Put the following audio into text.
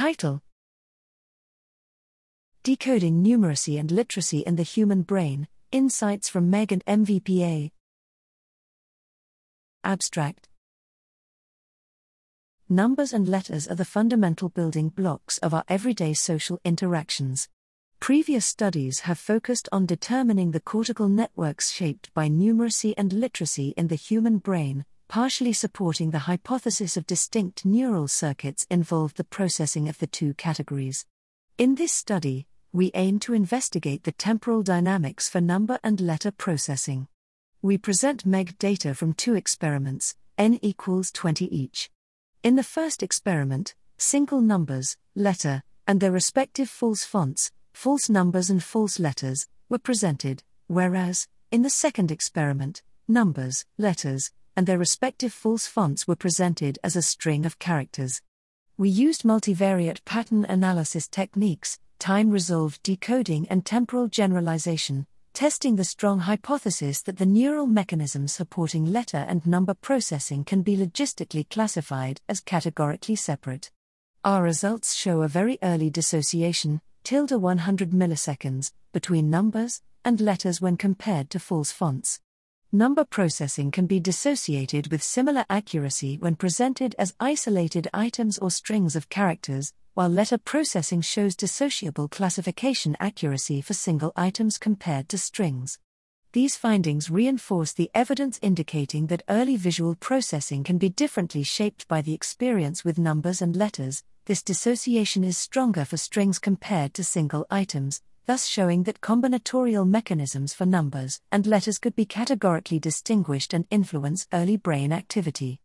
Title Decoding Numeracy and Literacy in the Human Brain Insights from MEG and MVPA. Abstract Numbers and letters are the fundamental building blocks of our everyday social interactions. Previous studies have focused on determining the cortical networks shaped by numeracy and literacy in the human brain, partially supporting the hypothesis of distinct neural circuits involved the processing of the two categories. In this study, we aim to investigate the temporal dynamics for number and letter processing. We present MEG data from two experiments, n equals 20 each. In the first experiment, single numbers, letter, and their respective false fonts, false numbers and false letters, were presented, whereas, in the second experiment, numbers, letters, and their respective false fonts were presented as a string of characters. We used multivariate pattern analysis techniques, time resolved decoding, and temporal generalization, testing the strong hypothesis that the neural mechanisms supporting letter and number processing can be logistically classified as categorically separate. Our results show a very early dissociation, tilde 100 milliseconds, between numbers and letters when compared to false fonts. Number processing can be dissociated with similar accuracy when presented as isolated items or strings of characters, while letter processing shows dissociable classification accuracy for single items compared to strings. These findings reinforce the evidence indicating that early visual processing can be differently shaped by the experience with numbers and letters, this dissociation is stronger for strings compared to single items, thus showing that combinatorial mechanisms for numbers and letters could be categorically distinguished and influence early brain activity.